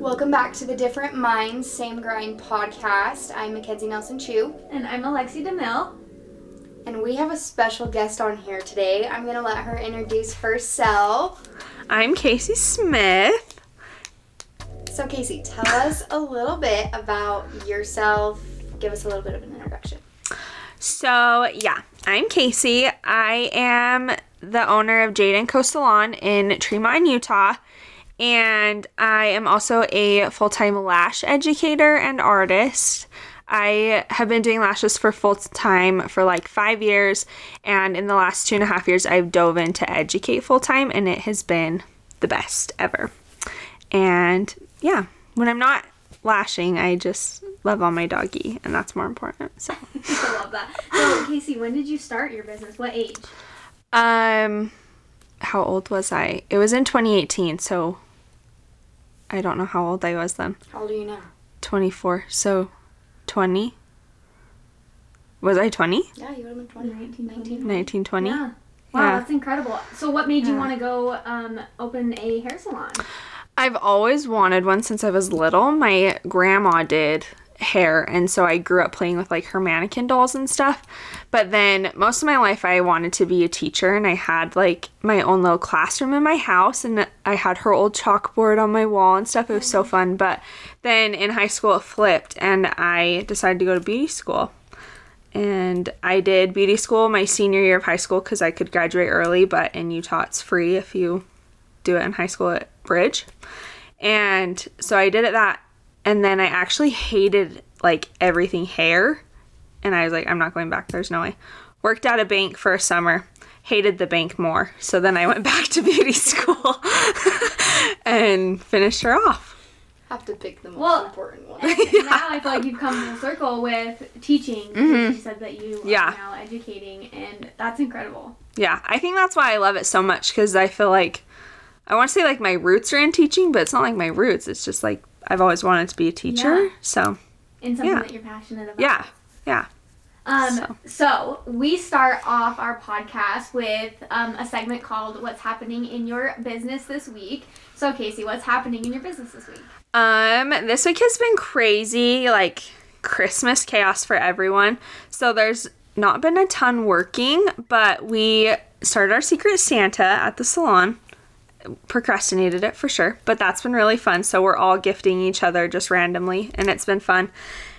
Welcome back to the Different Minds, Same Grind podcast. I'm Makenzee Nelson Chew, And I'm Alexie DeMille. and we have a special guest on here today. I'm going to let her introduce herself. I'm Caesy Smith. So, Caesy, tell us a little bit about yourself. Give us a little bit of an introduction. So, yeah, I'm Caesy. I am the owner of Jade and Co Salon in Tremont, Utah. And I am also a full time lash educator and artist. I have been doing lashes for full time for like five years. And in the last two and a half years, I've dove into educate full time, and it has been the best ever. And yeah, when I'm not lashing, I just love on my doggy, and that's more important. So, I love that. So, Caesy, when did you start your business? What age? Um, how old was I? It was in 2018, so I don't know how old I was then. How old are you now? 24, so 20. Was I 20? Yeah, you would have been 20, 19, 19. 19, 20? Yeah. Wow, Yeah. that's incredible. So, what made you want to go um, open a hair salon? I've always wanted one since I was little. My grandma did hair, and so I grew up playing with like her mannequin dolls and stuff. But then most of my life, I wanted to be a teacher, and I had like my own little classroom in my house, and I had her old chalkboard on my wall and stuff. It was so mm-hmm. fun. But then in high school, it flipped, and I decided to go to beauty school. And I did beauty school my senior year of high school because I could graduate early, but in Utah, it's free if you do it in high school at Bridge. And so I did it that and then I actually hated like everything hair and I was like I'm not going back there's no way. Worked at a bank for a summer. Hated the bank more. So then I went back to beauty school and finished her off. Have to pick the most Well- important one. now I feel like you've come full circle with teaching. because You said that you Mm-hmm. Yeah. are now educating, and that's incredible. Yeah, I think that's why I love it so much cuz I feel like I want to say like my roots are in teaching, but it's not like my roots. It's just like I've always wanted to be a teacher. Yeah. So, And something Yeah. that you're passionate about. yeah. Yeah. Um, So. so. we start off our podcast with um, a segment called "What's Happening in Your Business This Week." So, Caesy, what's happening in your business this week? Um, this week has been crazy, like Christmas chaos for everyone. So there's not been a ton working, but we started our Secret Santa at the salon. Procrastinated it for sure, but that's been really fun. So we're all gifting each other just randomly, and it's been fun.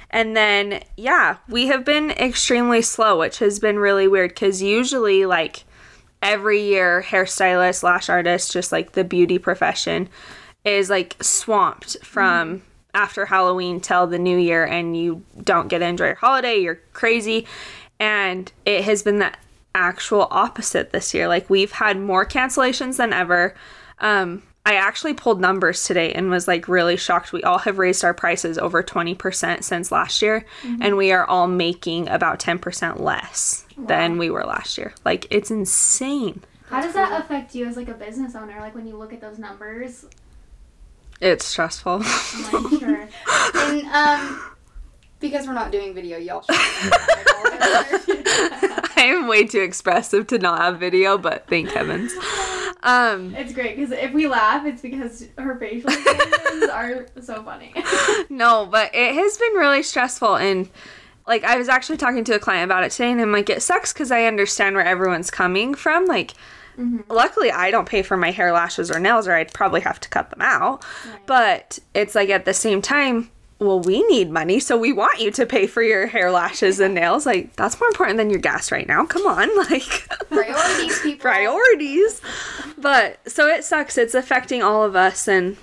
And then, yeah, we have been extremely slow, which has been really weird because usually, like, every year, hairstylist, lash artist, just like the beauty profession is like swamped from mm-hmm. after Halloween till the new year, and you don't get to enjoy your holiday. You're crazy. And it has been the actual opposite this year. Like, we've had more cancellations than ever. Um, I actually pulled numbers today and was like really shocked. We all have raised our prices over 20% since last year, and we are all making about 10% less than we were last year. Like, it's insane. How does that affect you as like a business owner? Like when you look at those numbers, It's stressful. I'm sure. and um, because we're not doing video, y'all should. I am way too expressive to not have video, but thank heavens. Um, It's great because if we laugh, it's because her facial expressions are so funny. no, but it has been really stressful and like I was actually talking to a client about it today and I'm like it sucks cuz I understand where everyone's coming from like luckily I don't pay for my hair lashes or nails or I'd probably have to cut them out. But it's like at the same time well, we need money, so we want you to pay for your hair, lashes, and nails. Like, that's more important than your gas right now. Come on. Like, Priorities, people. priorities. But so it sucks. It's affecting all of us. And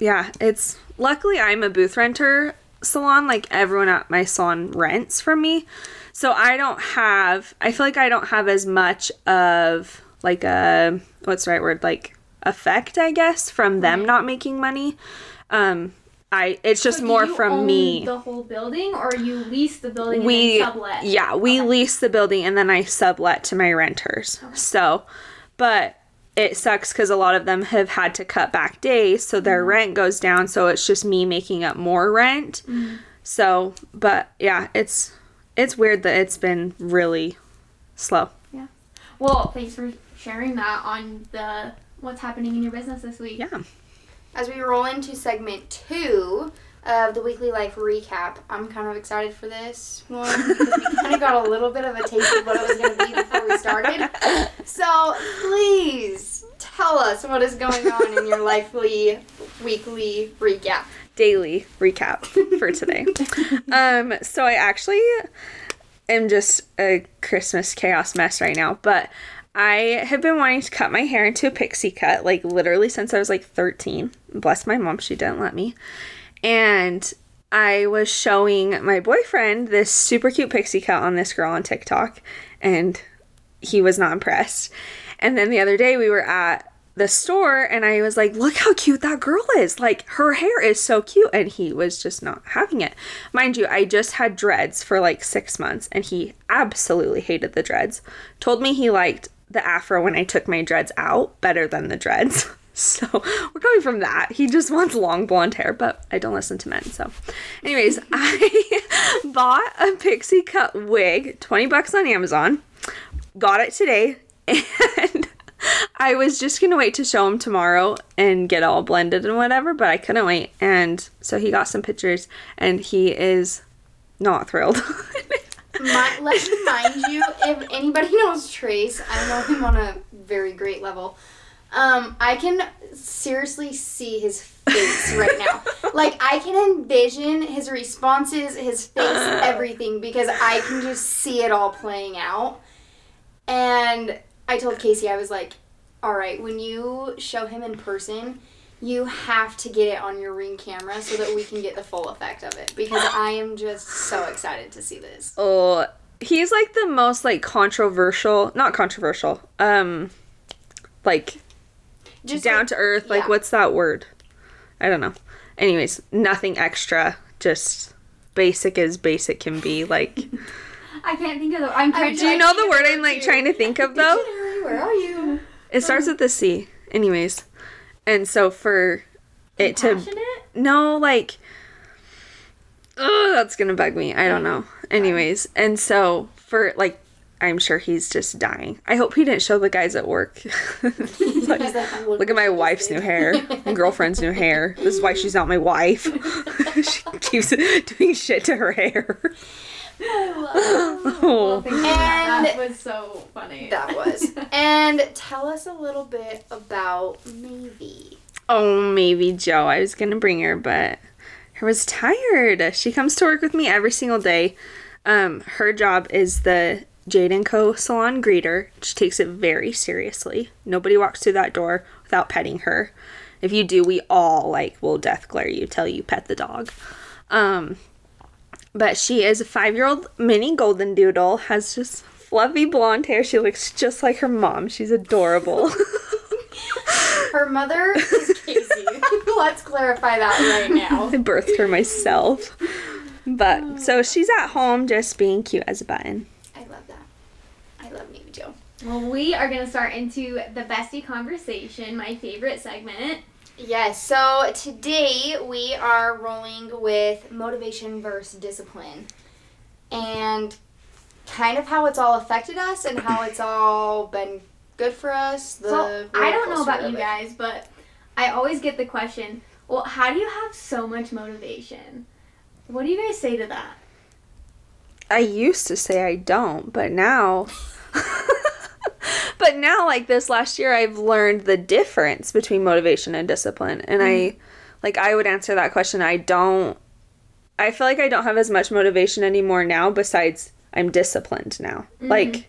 yeah, it's luckily I'm a booth renter salon. Like everyone at my salon rents from me. So I don't have, I feel like I don't have as much of like a, what's the right word? Like effect, I guess, from them not making money. Um, I, it's just So do more you from own me The whole building, or you lease the building we and then sublet. yeah we Okay. lease the building and then i sublet to my renters so but it sucks because a lot of them have had to cut back days so their Mm-hmm. rent goes down so it's just me making up more rent Mm-hmm. so but yeah it's it's weird that it's been really slow Yeah. Well, thanks for sharing that on the what's happening in your business this week. Yeah. As we roll into segment two of the weekly life recap, I'm kind of excited for this one we kind of got a little bit of a taste of what it was going to be before we started. So please tell us what is going on in your lively weekly recap. Daily recap for today. um, so I actually am just a Christmas chaos mess right now, but I have been wanting to cut my hair into a pixie cut, like literally since I was like 13. Bless my mom, she didn't let me. And I was showing my boyfriend this super cute pixie cut on this girl on TikTok, and he was not impressed. And then the other day we were at the store and I was like, look how cute that girl is. Like, her hair is so cute. And he was just not having it. Mind you, I just had dreads for like six months and he absolutely hated the dreads. Told me he liked the afro when I took my dreads out better than the dreads. So we're coming from that. He just wants long blonde hair, but I don't listen to men. So, anyways, I bought a pixie cut wig, 20 bucks on Amazon. Got it today. And I was just gonna wait to show him tomorrow and get all blended and whatever, but I couldn't wait. And so he got some pictures and he is not thrilled. My, let me mind you, if anybody knows Trace, I know him on a very great level. Um, I can seriously see his face right now. Like I can envision his responses, his face, everything because I can just see it all playing out. And I told Caesy I was like, "All right, when you show him in person, you have to get it on your ring camera so that we can get the full effect of it because I am just so excited to see this." oh, he's like the most like controversial, not controversial, um, like Just down like- to earth. Like, yeah. what's that word? I don't know. Anyways, nothing extra, just basic as basic can be. Like, I can't think of the. I'm trying do you know the word I'm like trying to think of though? Where are you? It starts with the C. Anyways, and so for it to no like, oh, that's gonna bug me. I don't know. Anyways, and so for like. I'm sure he's just dying. I hope he didn't show the guys at work. Like, Look at my wife's new hair, girlfriend's new hair. This is why she's not my wife. she keeps doing shit to her hair. Well, thank you. And- that was so funny. That was. And tell us a little bit about Maybe. Oh, maybe Joe. I was gonna bring her, but her was tired. She comes to work with me every single day. Um, her job is the Jade and Co. salon greeter. She takes it very seriously. Nobody walks through that door without petting her. If you do, we all like will death glare you till you pet the dog. Um, but she is a five-year-old mini golden doodle. Has just fluffy blonde hair. She looks just like her mom. She's adorable. Her mother is Caesy. Let's clarify that right now. I birthed her myself. But so she's at home just being cute as a button. I love that. I love Maybe Joe. Well, we are gonna start into the bestie conversation, my favorite segment. Yes, so today we are rolling with motivation versus discipline. And kind of how it's all affected us and how it's all been good for us. The so I don't know about you guys, but I always get the question, well, how do you have so much motivation? What do you guys say to that? I used to say I don't, but now But now like this last year I've learned the difference between motivation and discipline. And I like I would answer that question I don't I feel like I don't have as much motivation anymore now besides I'm disciplined now. Like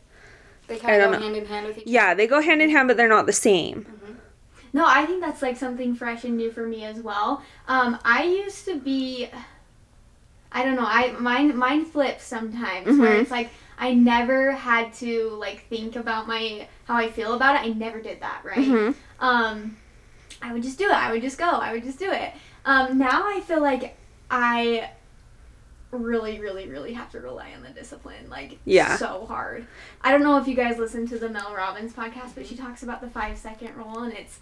They kind of go know. hand in hand with each yeah, they go hand in hand but they're not the same. No, I think that's like something fresh and new for me as well. Um, I used to be, I don't know, I mine mine flips sometimes where Mhm. it's like I never had to like think about my how I feel about it. I never did that, right? Mhm. Um, I would just do it. I would just go. I would just do it. Um, now I feel like I really, really, really have to rely on the discipline. Like, Yeah. so hard. I don't know if you guys listen to the Mel Robbins podcast, but she talks about the five second rule, and it's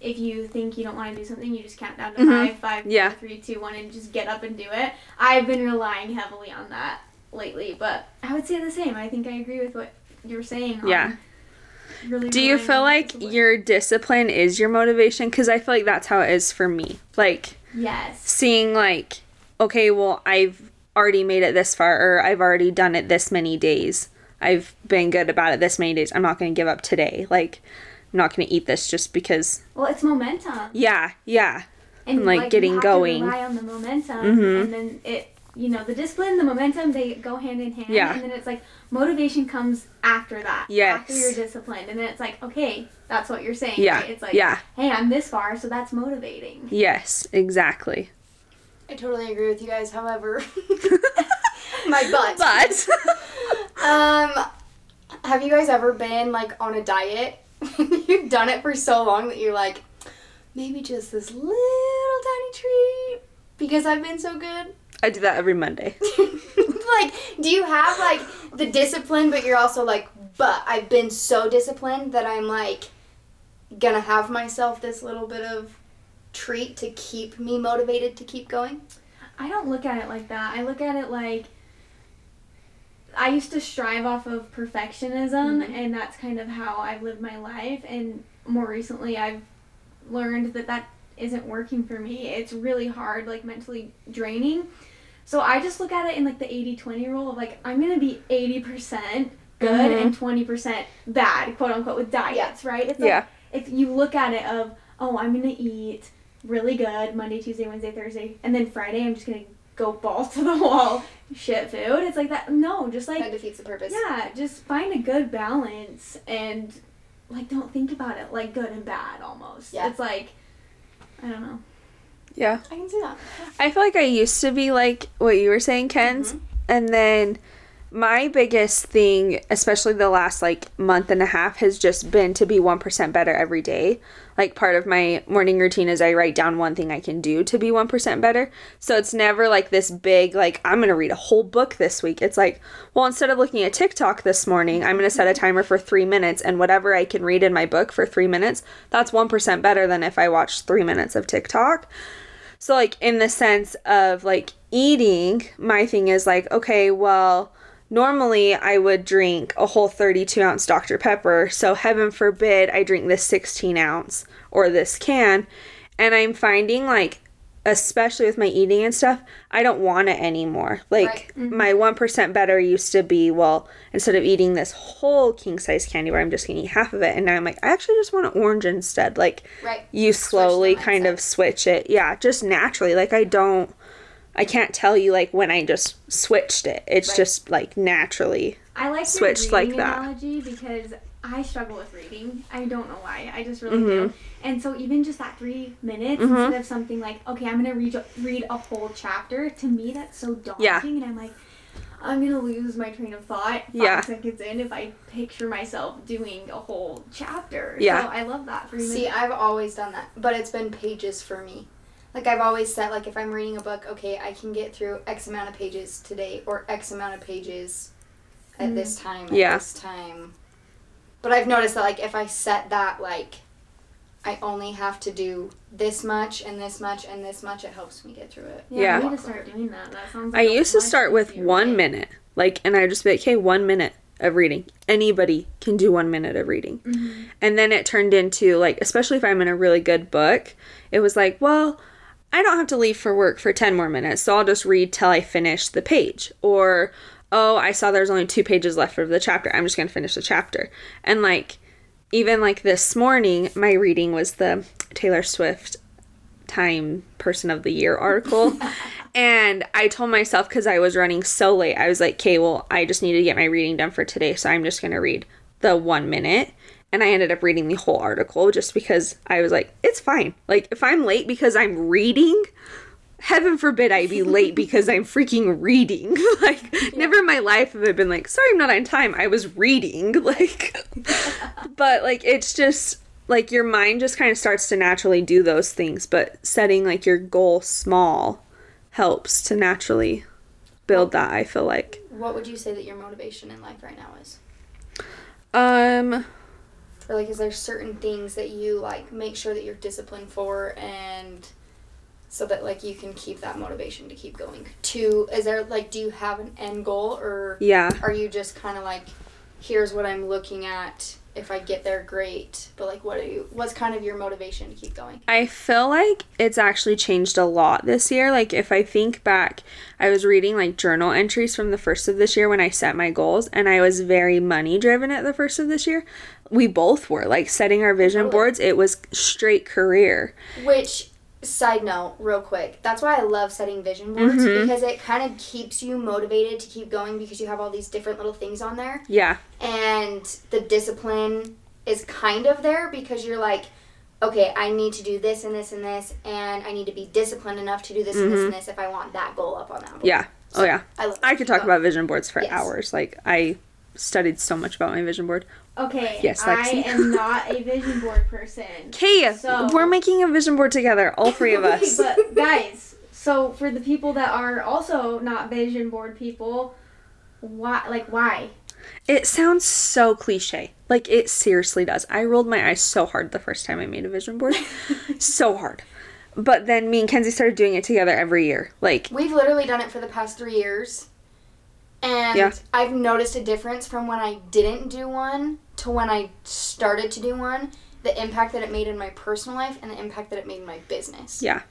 if you think you don't want to do something, you just count down to Mhm. five, five, Yeah. three, two, one, and just get up and do it. I've been relying heavily on that lately, but I would say the same. I think I agree with what you're saying. on Yeah. really. Do you feel like discipline. your discipline is your motivation? Because I feel like that's how it is for me. Like Yes. seeing like, okay, well, I've already made it this far, or I've already done it this many days. I've been good about it this many days. I'm not going to give up today. Like, I'm not going to eat this just because. Well, it's momentum. Yeah, yeah, and like, you getting have going. To rely on the momentum, Mhm. and then it, you know, the discipline, the momentum, they go hand in hand. Yeah. And then it's like motivation comes after that. Yes. After you're disciplined, and then it's like, okay, that's what you're saying. yeah, Right? It's like, yeah, hey, I'm this far, so that's motivating. yes, exactly. I totally agree with you guys. However, my butt. But Um, have you guys ever been like on a diet? You've done it for so long that you're like, maybe just this little tiny treat because I've been so good. I do that every Monday. like, do you have like the discipline, but you're also like, but I've been so disciplined that I'm like gonna have myself this little bit of treat to keep me motivated to keep going? I don't look at it like that. I look at it like I used to strive off of perfectionism, Mhm. and that's kind of how I've lived my life. And more recently, I've learned that that isn't working for me. It's really hard, like mentally draining. So I just look at it in like the 80 20 rule of like, I'm going to be 80% good Mhm. and 20% bad, quote unquote, with diets, right? It's like, Yeah. if you look at it of, oh, I'm going to eat really good Monday, Tuesday, Wednesday, Thursday, and then Friday I'm just gonna go balls to the wall shit food. It's like that. No, just that like defeats the purpose. yeah, just find a good balance and like don't think about it like good and bad almost. Yeah. It's like I don't know. Yeah, I can see that. I feel like I used to be like what you were saying, Ken's, Mhm. and then my biggest thing, especially the last like month and a half, has just been to be 1% better every day. Like part of my morning routine is I write down one thing I can do to be 1% better. So it's never like this big, like, I'm going to read a whole book this week. It's like, well, instead of looking at TikTok this morning, I'm going to set a timer for three minutes and whatever I can read in my book for three minutes, that's 1% better than if I watched three minutes of TikTok. So, like, in the sense of like eating, my thing is like, okay, well, normally I would drink a whole 32 ounce Dr. Pepper. So, heaven forbid I drink this 16 ounce or this can. And I'm finding like, especially with my eating and stuff, I don't want it anymore. Like, Right. Mm-hmm. my 1% better used to be, well, instead of eating this whole king size candy bar, I'm just gonna eat half of it. And now I'm like, I actually just want an orange instead. Like, Right. you slowly kind of switch it. Yeah, just naturally. Like I don't I can't tell you like when I just switched it. It's Right. just like naturally. I like Switched like that. analogy because I struggle with reading. I don't know why. I just really Mhm. do. And so even just that three minutes Mhm. instead of something like, okay, I'm gonna read read a whole chapter. To me, that's so daunting, Yeah. and I'm like, I'm gonna lose my train of thought five Yeah. seconds in if I picture myself doing a whole chapter. Yeah. So I love that. Three See, minutes. I've always done that, but it's been pages for me. Like I've always said, like if I'm reading a book, okay, I can get through X amount of pages today, or X amount of pages at Mm. this time, at Yeah. this time. But I've noticed that, like, if I set that, like, I only have to do this much and this much and this much, it helps me get through it. yeah, Yeah. I need to start doing that. That sounds. I Like a used to start with one way. minute. Like and I just be like, hey, one minute of reading. Anybody can do one minute of reading. Mhm. And then it turned into like, especially if I'm in a really good book, it was like, well, I don't have to leave for work for 10 more minutes, so I'll just read till I finish the page. Or, oh, I saw there's only two pages left of the chapter. I'm just going to finish the chapter. And like, even like this morning, my reading was the Taylor Swift Time Person of the Year article. and I told myself because I was running so late, I was like, okay, well, I just need to get my reading done for today, so I'm just going to read the one minute. And I ended up reading the whole article just because I was like, it's fine. Like, if I'm late because I'm reading, heaven forbid I be late because I'm freaking reading. like, never in my life have I been like, sorry, I'm not on time. I was reading. Like, but like, it's just like your mind just kind of starts to naturally do those things. But setting like your goal small helps to naturally build that, I feel like. What would you say that your motivation in life right now is? Um, Or like, is there certain things that you like make sure that you're disciplined for, and so that like you can keep that motivation to keep going? To is there like, do you have an end goal, or yeah. are you just kind of like, here's what I'm looking at if I get there, great. But like, what are you? What's kind of your motivation to keep going? I feel like it's actually changed a lot this year. Like if I think back, I was reading like journal entries from the first of this year when I set my goals and I was very money driven at the first of this year. We both were like setting our vision oh, Totally. boards. It was straight career. Which side note, real quick, that's why I love setting vision boards Mhm. because it kind of keeps you motivated to keep going because you have all these different little things on there. Yeah. and the discipline is kind of there because you're like okay i need to do this and this and this and i need to be disciplined enough to do this and this and this if i want that goal up on that board. Mm-hmm. Yeah. Oh yeah. i love I could talk about vision boards for Yes. hours. Like I studied so much about my vision board. Okay. Yes, Lexi. I am not a vision board person. Okay, So- we're making a vision board together, all three of us. but guys, so for the people that are also not vision board people, why? Like why? It sounds so cliche. Like it seriously does. I rolled my eyes so hard the first time I made a vision board. so hard. But then me and Kenzie started doing it together every year. Like we've literally done it for the past three years and Yeah. i've noticed a difference from when i didn't do one to when i started to do one the impact that it made in my personal life and the impact that it made in my business Yeah.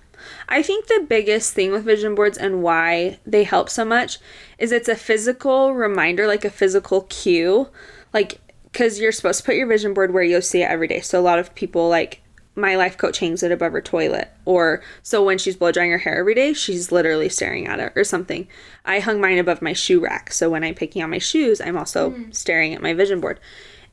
I think the biggest thing with vision boards and why they help so much is it's a physical reminder, like a physical cue. Like, because you're supposed to put your vision board where you'll see it every day. So, a lot of people, like, my life coach hangs it above her toilet. Or, so when she's blow drying her hair every day, she's literally staring at it or something. I hung mine above my shoe rack. So, when I'm picking out my shoes, I'm also hmm. staring at my vision board.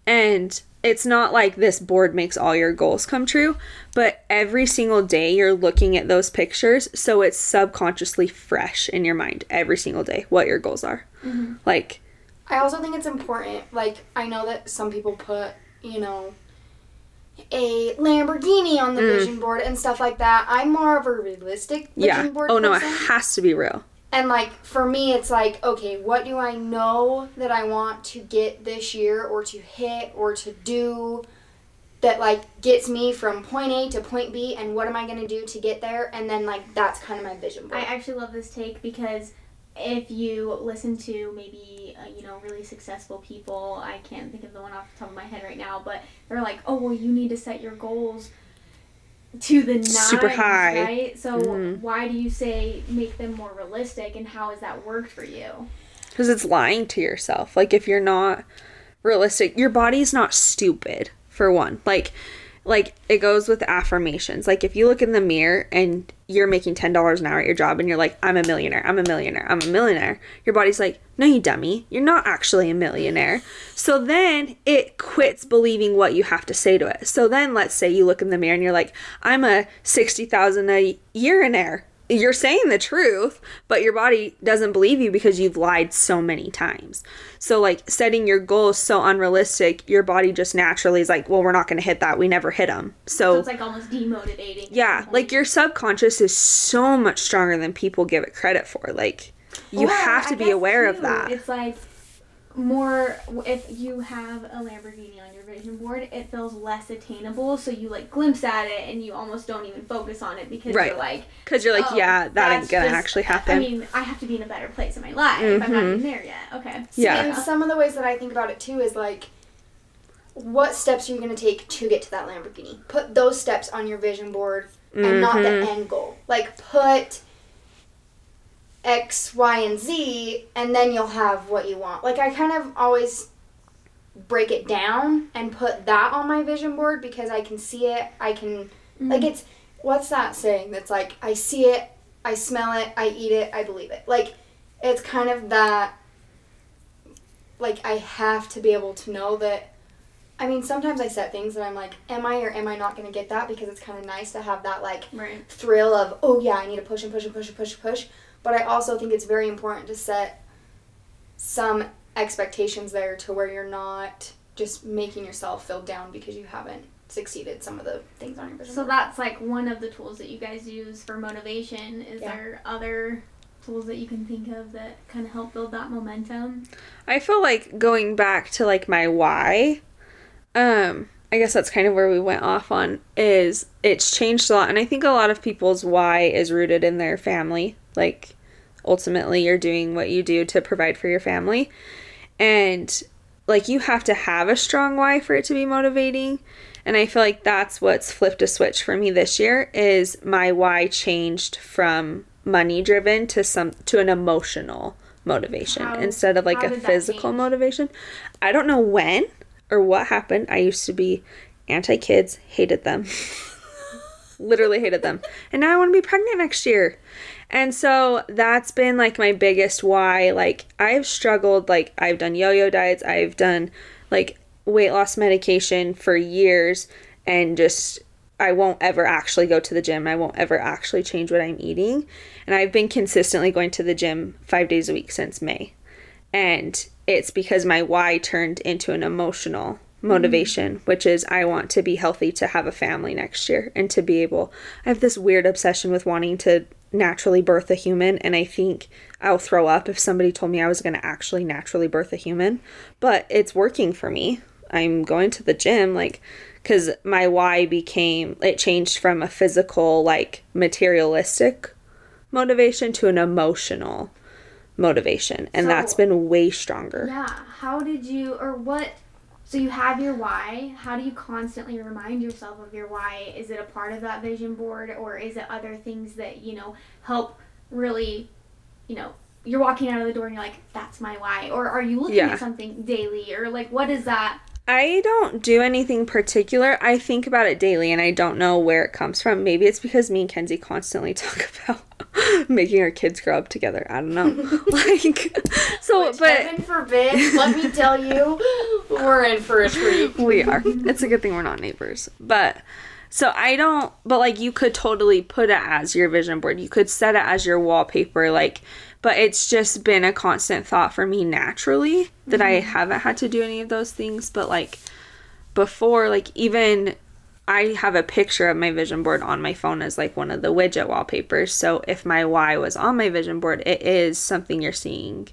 And it's not like this board makes all your goals come true, but every single day you're looking at those pictures, so it's subconsciously fresh in your mind every single day what your goals are. Mm-hmm. Like, I also think it's important. Like, I know that some people put, you know, a Lamborghini on the mm. vision board and stuff like that. I'm more of a realistic vision yeah. board Oh, no, person. it has to be real. and like for me, it's like, okay, what do I know that I want to get this year, or to hit, or to do? That like gets me from point A to point B, and what am I gonna do to get there? And then like that's kind of my vision board. I actually love this take because if you listen to maybe uh, you know really successful people, I can't think of the one off the top of my head right now, but they're like, oh well, you need to set your goals to the nines, Super high. right? So Mhm. why do you say make them more realistic, and how has that worked for you? Because it's lying to yourself. Like, if you're not realistic, your body's not stupid, for one. Like, like it goes with affirmations. Like if you look in the mirror and you're making ten dollars an hour at your job and you're like, I'm a millionaire, I'm a millionaire, I'm a millionaire, your body's like, No, you dummy, you're not actually a millionaire. So then it quits believing what you have to say to it. So then let's say you look in the mirror and you're like, I'm a sixty thousand a year-inaire. You're saying the truth, but your body doesn't believe you because you've lied so many times. So, like, setting your goals so unrealistic, your body just naturally is like, well, we're not going to hit that. We never hit them. So So, it's like almost demotivating. yeah, like your subconscious is so much stronger than people give it credit for. Like, you have to I be aware of that. It's like more if you have a Lamborghini on your vision board, it feels less attainable. So you like glimpse at it and you almost don't even focus on it because Right. you're like, Because you're like, oh, yeah, that ain't that's gonna just- actually happen. I mean, I have to be in a better place in my life. I'm not Mhm. even there yet. Okay. Yeah. And some of the ways that I think about it too is like, what steps are you going to take to get to that Lamborghini? Put those steps on your vision board and not the Mhm. end goal. Like, put X, Y, and Z, and then you'll have what you want. Like, I kind of always break it down and put that on my vision board because I can see it. I can, like, Mm. it's, what's that saying that's like, I see it, I smell it, I eat it, I believe it. Like, it's kind of that, like, I have to be able to know that. I mean, sometimes I set things and I'm like, am I or am I not going to get that? Because it's kind of nice to have that, like, Right. thrill of, oh yeah, I need to push and push and push and push and push. But I also think it's very important to set some expectations there to where you're not just making yourself feel down because you haven't succeeded some of the things on your vision So board. that's like one of the tools that you guys use for motivation. Is Yeah. there other tools that you can think of that kind of help build that momentum? I feel like going back to like my why, um, I guess that's kind of where we went off on is it's changed a lot and I think a lot of people's why is rooted in their family. Like ultimately you're doing what you do to provide for your family. And like you have to have a strong why for it to be motivating. And I feel like that's what's flipped a switch for me this year is my why changed from money driven to some to an emotional motivation How- instead of like a physical motivation. I don't know when or what happened. I used to be anti kids, hated them. Literally hated them. And now I want to be pregnant next year. And so that's been like my biggest why. Like I've struggled, like I've done yo yo diets, I've done like weight loss medication for years, and just I won't ever actually go to the gym. I won't ever actually change what I'm eating. And I've been consistently going to the gym five days a week since May. And it's because my why turned into an emotional mm. motivation, which is I want to be healthy to have a family next year and to be able. I have this weird obsession with wanting to naturally birth a human, and I think I'll throw up if somebody told me I was going to actually naturally birth a human. But it's working for me. I'm going to the gym, like, because my why became, it changed from a physical, like, materialistic motivation to an emotional motivation. And So- that's been way stronger. Yeah. How did you or what? So you have your why. How do you constantly remind yourself of your why? Is it a part of that vision board, or is it other things that you know help really, you know, you're walking out of the door and you're like, "That's my why," or are you looking Yeah. at something daily, or like what is that? I don't do anything particular. I think about it daily and I don't know where it comes from. Maybe it's because me and Kenzie constantly talk about making our kids grow up together. I don't know. like so Which, but heaven forbid, let me tell you, we're in for a treat. we are. It's a good thing we're not neighbors. But so I don't but like you could totally put it as your vision board. You could set it as your wallpaper like but it's just been a constant thought for me naturally that I mm-hmm. haven't had to do any of those things but like before like even I have a picture of my vision board on my phone as like one of the widget wallpapers. So if my why was on my vision board, it is something you're seeing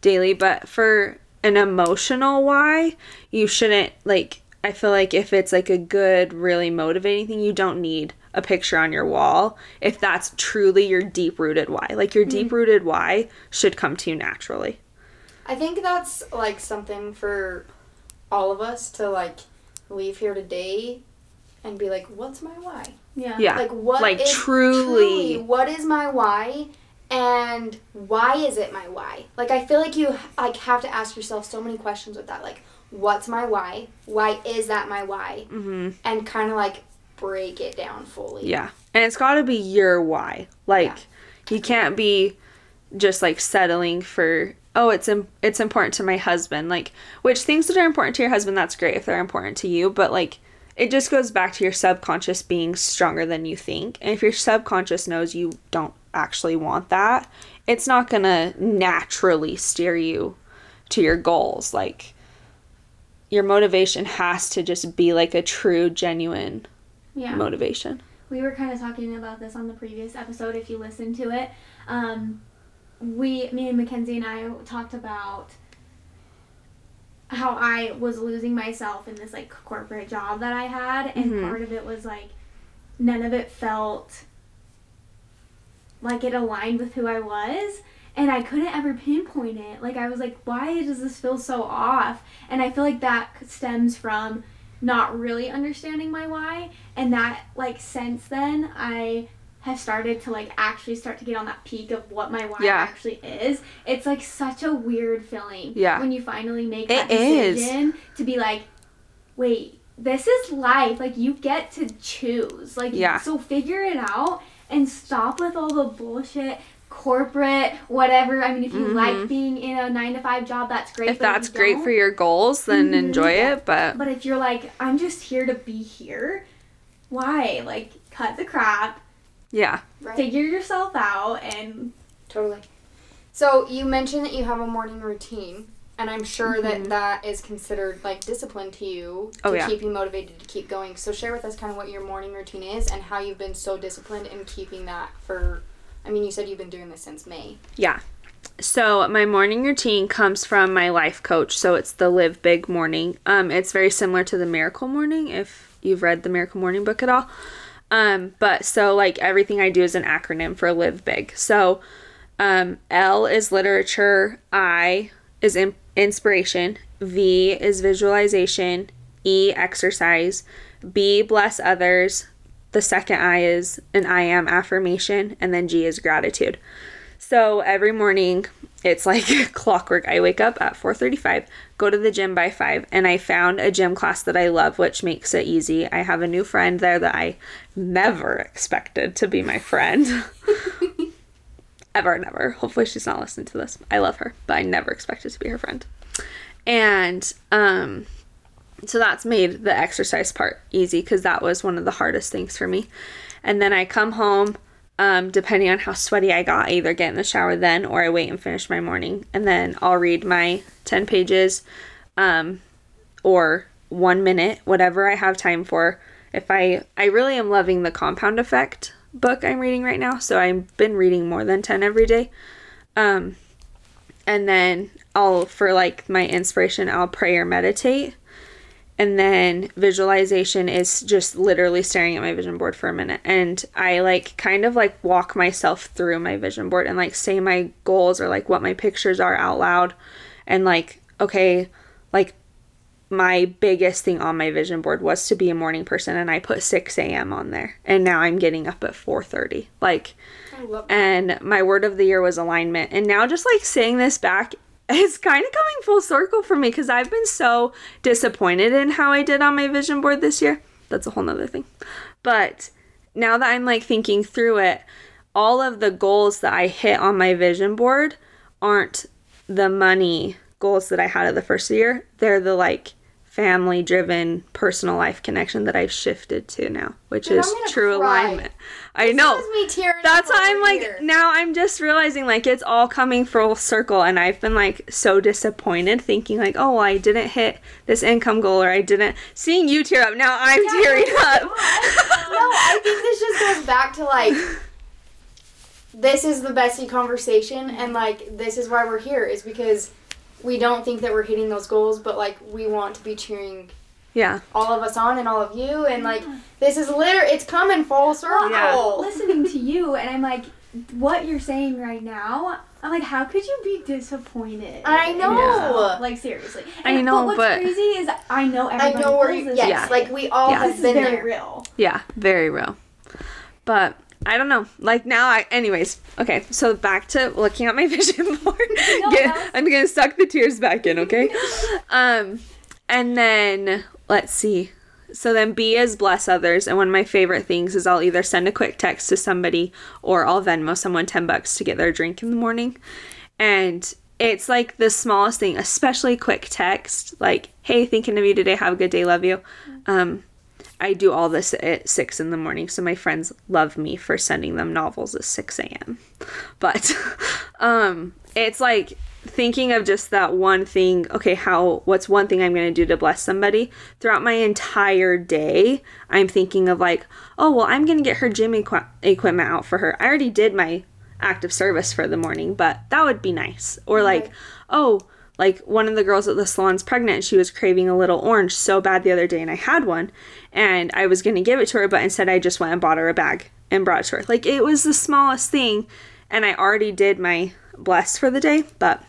daily. But for an emotional why, you shouldn't like I feel like if it's like a good, really motivating thing, you don't need a picture on your wall if that's truly your deep rooted why. Like your hmm. deep rooted why should come to you naturally. I think that's like something for all of us to like leave here today and be like, what's my why? Yeah. Yeah. Like what Like, is- truly. what is my why and why is it my why? Like I feel like you like have to ask yourself so many questions with that. Like what's my why? Why is that my why? Mm-hmm. And kind of like break it down fully. Yeah. And it's got to be your why. Like you can't be just like settling for oh it's Im- it's important to my husband like which things that are important to your husband that's great if they're important to you but like it just goes back to your subconscious being stronger than you think. And if your subconscious knows you don't actually want that it's not going to naturally steer you to your goals. Like your motivation has to just be like a true genuine Yeah. motivation. We were kind of talking about this on the previous episode if you listened to it. Um, we me and Makenzee and i talked about how i was losing myself in this like corporate job that i had and Mhm. part of it was like none of it felt like it aligned with who i was and i couldn't ever pinpoint it like i was like why does this feel so off and i feel like that stems from not really understanding my why and that like since then i have started to like actually start to get on that peak of what my why Yeah. actually is it's like such a weird feeling Yeah. when you finally make It that is. decision to be like wait this is life like you get to choose like Yeah. so figure it out and stop with all the bullshit corporate whatever i mean if you Mhm. like being in a nine to five job that's great if that's you great for your goals, then Mhm. enjoy it. But but if you're like, I'm just here to be here, why? Like, cut the crap, yeah, Right. figure yourself out, and Totally. So you mentioned that you have a morning routine, and I'm sure that that is considered like discipline to you to Mm-hmm. Oh, yeah. keep you motivated to keep going. So share with us kind of what your morning routine is and how you've been so disciplined in keeping that for. I mean, you said you've been doing this since May. yeah. So my morning routine comes from my life coach. So it's the Live Big morning. Um, it's very similar to the Miracle Morning. If you've read the Miracle Morning book at all. Um, but so like everything I do is an acronym for Live Big. So um, L is literature. I is in- inspiration. V is visualization, E exercise, B bless others, the second I is an I am affirmation, and then G is gratitude. So every morning it's like clockwork. I wake up at 4:35, go to the gym by 5, and I found a gym class that I love which makes it easy. I have a new friend there that I never expected to be my friend. Ever never. Hopefully she's not listening to this. I love her, but I never expected to be her friend. And um so that's made the exercise part easy because that was one of the hardest things for me. And then I come home, um, depending on how sweaty I got, I either get in the shower then or I wait and finish my morning. And then I'll read my 10 pages um, or one minute, whatever I have time for. If I, I really am loving the compound effect book I'm reading right now. So I've been reading more than 10 every day. Um, and then I'll, for like my inspiration, I'll pray or meditate and then visualization is just literally staring at my vision board for a minute. And i like kind of like walk myself through my vision board and like say my goals or like what my pictures are out loud. And like okay like my biggest thing on my vision board was to be a morning person and i put 6 a.m on there. And now i'm getting up at 4.30 like and my word of the year was alignment. And now just like saying this back it's kind of coming full circle for me because I've been so disappointed in how I did on my vision board this year. That's a whole nother thing. But now that I'm like thinking through it, all of the goals that I hit on my vision board aren't the money goals that I had at the first year. They're the like family driven personal life connection that I've shifted to now, which Dude, is true cry. alignment. I know. This is me tearing That's why I'm like here. now I'm just realizing like it's all coming full circle and I've been like so disappointed thinking like oh well, I didn't hit this income goal or I didn't seeing you tear up now I'm tearing up. no, I think this just goes back to like this is the bestie conversation and like this is why we're here is because we don't think that we're hitting those goals but like we want to be cheering Yeah. all of us on and all of you and like this is literally it's coming full circle. Yeah. listening to you and I'm like, what you're saying right now, I'm like, how could you be disappointed? I know. yourself? Like seriously. I know, but what's but- crazy is I know I know where feels you this yes, Yeah. like we all Yeah. have this is been very there. real. Yeah, very real. But I don't know. Like now I anyways, okay, so back to looking at my vision board. Get- was- I'm gonna suck the tears back in, okay? um and then let's see. So then B is bless others, and one of my favorite things is I'll either send a quick text to somebody or I'll Venmo someone ten bucks to get their drink in the morning. And it's like the smallest thing, especially quick text, like, hey, thinking of you today, have a good day, love you. Um, I do all this at six in the morning, so my friends love me for sending them novels at six a.m. But um, it's like thinking of just that one thing. Okay, how? What's one thing I'm going to do to bless somebody throughout my entire day? I'm thinking of like, oh well, I'm going to get her gym equi- equipment out for her. I already did my active service for the morning, but that would be nice. Or like, oh, like one of the girls at the salon's pregnant and she was craving a little orange so bad the other day and I had one and I was going to give it to her but instead I just went and bought her a bag and brought it to her. Like it was the smallest thing and I already did my bless for the day, but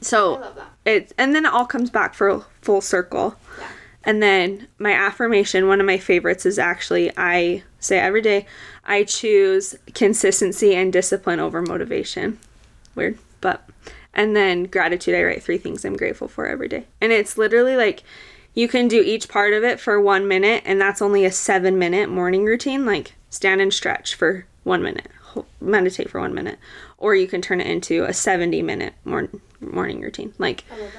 so it and then it all comes back for full circle. Yeah. And then my affirmation, one of my favorites is actually I say every day, I choose consistency and discipline over motivation. Weird, but and then gratitude, I write three things I'm grateful for every day. And it's literally like you can do each part of it for one minute, and that's only a seven minute morning routine. Like stand and stretch for one minute, meditate for one minute, or you can turn it into a 70 minute mor- morning routine. Like, I love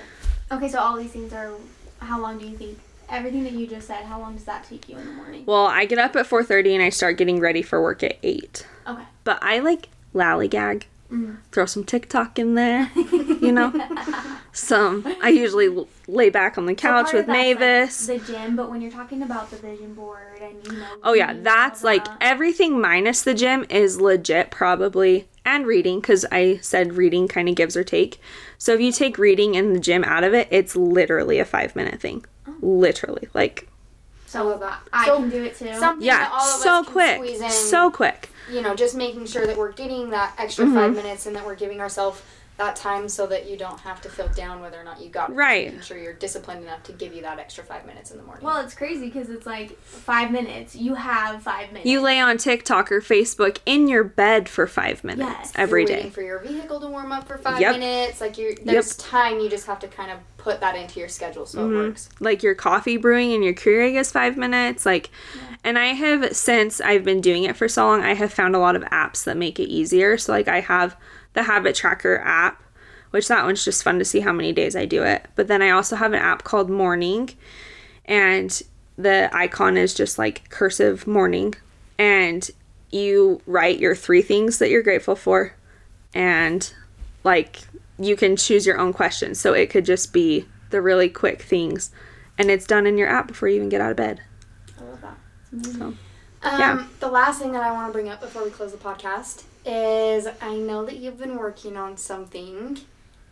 that. Okay, so all these things are. How long do you think? Everything that you just said. How long does that take you in the morning? well, I get up at 4:30 and I start getting ready for work at 8. Okay. But I like lollygag. Mm. Throw some TikTok in there, you know. some I usually lay back on the couch part with of that's, like, Mavis. the gym, but when you're talking about the vision board and you know. Oh yeah, that's like that, everything minus the gym is legit probably and reading cuz I said reading kind of gives or take. So if you take reading and the gym out of it, it's literally a 5 minute thing. Literally. Like I love that. I so can do it too. something yeah, that all of so us can quick. in. So quick. You know, just making sure that we're getting that extra Mm-hmm. five minutes and that we're giving ourselves that time so that you don't have to feel down whether or not you got it. Right. Making sure you're disciplined enough to give you that extra five minutes in the morning. Well, it's crazy because it's like five minutes. You have five minutes. You lay on TikTok or Facebook in your bed for five minutes every day. Yes. every you're day. waiting for your vehicle to warm up for five Yep. minutes. Like you, there's time. You just have to kind of put that into your schedule so Mm-hmm. it works. like your coffee brewing and your Keurig is five minutes. Like, and I have since I've been doing it for so long, I have found a lot of apps that make it easier. So like I have the Habit Tracker app, which that one's just fun to see how many days I do it. But then I also have an app called Morning, and the icon is just like cursive morning, and you write your three things that you're grateful for, and like you can choose your own questions. So it could just be the really quick things and it's done in your app before you even get out of bed. I love that. So Um, Yeah. The last thing that I want to bring up before we close the podcast is I know that you've been working on something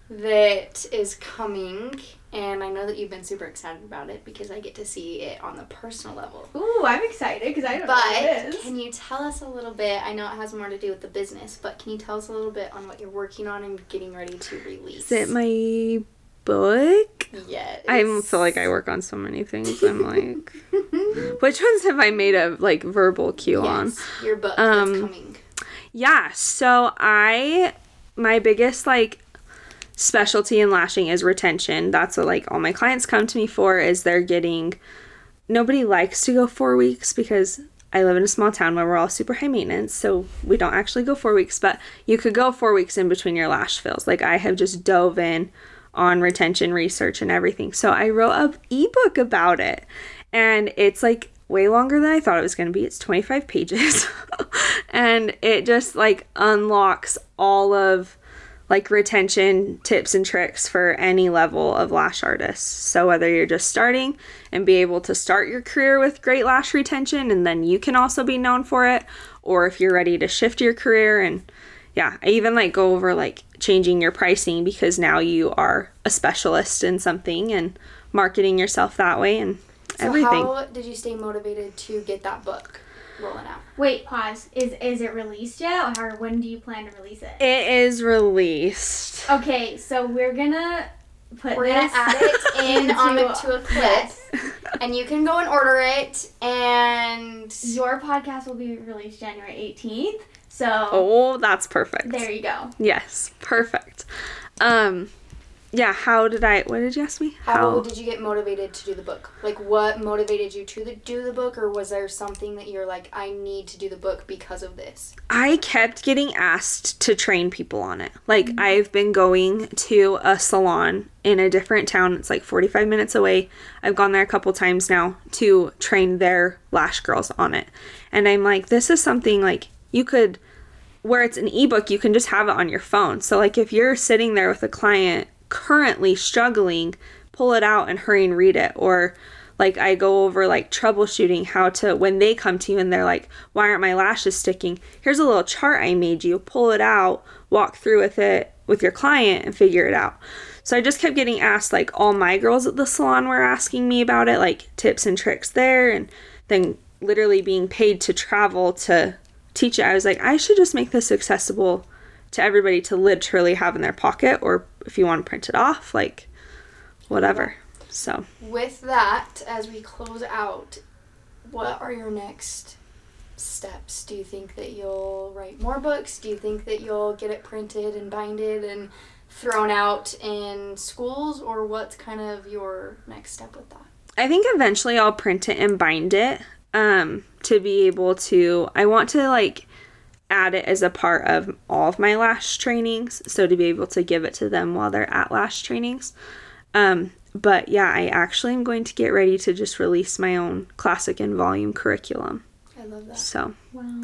that is coming, and I know that you've been super excited about it because I get to see it on the personal level. Ooh, I'm excited because I don't know what it But can you tell us a little bit? I know it has more to do with the business, but can you tell us a little bit on what you're working on and getting ready to release? is it my book? Yes. I feel like I work on so many things. I'm like, which ones have I made a like verbal cue on? Your book Um, that's coming. Yeah, so I my biggest like specialty in lashing is retention. That's what like all my clients come to me for is they're getting nobody likes to go 4 weeks because I live in a small town where we're all super high maintenance, so we don't actually go 4 weeks, but you could go 4 weeks in between your lash fills. Like I have just dove in on retention research and everything. So I wrote a ebook about it. And it's like way longer than I thought it was going to be. It's 25 pages. and it just like unlocks all of like retention tips and tricks for any level of lash artists. So whether you're just starting and be able to start your career with great lash retention and then you can also be known for it or if you're ready to shift your career and yeah, I even like go over like changing your pricing because now you are a specialist in something and marketing yourself that way and So everything. how did you stay motivated to get that book rolling out? Wait, pause. Is is it released yet, or when do you plan to release it? It is released. Okay, so we're gonna put We're gonna add it in on the, to a clip, Yes. and you can go and order it. And Your podcast will be released January 18th. So Oh, that's perfect. there you go. Yes, perfect. Um, yeah. How did I? What did you ask me? how did you get motivated to do the book? Like, what motivated you to the, do the book, or was there something that you're like, I need to do the book because of this? I kept getting asked to train people on it. Like mm-hmm. I've been going to a salon in a different town. It's like 45 minutes away. I've gone there a couple times now to train their lash girls on it. And I'm like this is something like you could where it's an ebook, you can just have it on your phone. So like if you're sitting there with a client currently struggling, pull it out and hurry and read it or like I go over like troubleshooting how to when they come to you and they're like, "Why aren't my lashes sticking?" Here's a little chart I made you. Pull it out, walk through with it with your client and figure it out. So I just kept getting asked like all my girls at the salon were asking me about it, like tips and tricks there and then literally being paid to travel to teach it. I was like, I should just make this accessible to everybody to literally have in their pocket or if you want to print it off, like whatever. So With that, as we close out, what are your next steps? Do you think that you'll write more books? Do you think that you'll get it printed and binded and thrown out in schools, or what's kind of your next step with that? I think eventually I'll print it and bind it um, to be able to. I want to like add it as a part of all of my lash trainings, so to be able to give it to them while they're at lash trainings. Um, but yeah, I actually am going to get ready to just release my own classic and volume curriculum. I love that. So Wow.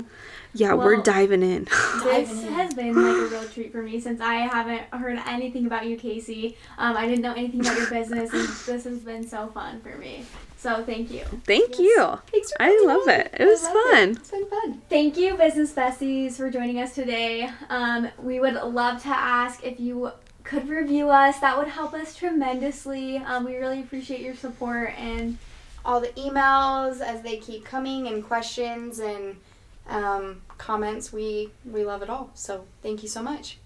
Yeah, we're diving in. This in. has been like a real treat for me since I haven't heard anything about you, Caesy. Um, I didn't know anything about your business, and this has been so fun for me. So thank you. Thank Yes. you. Thanks for I love on. it. It was love fun. It's been fun. Thank you, business besties, for joining us today. Um, we would love to ask if you could review us. That would help us tremendously. Um, we really appreciate your support and All the emails as they keep coming and questions and um, comments, we we love it all. So thank you so much.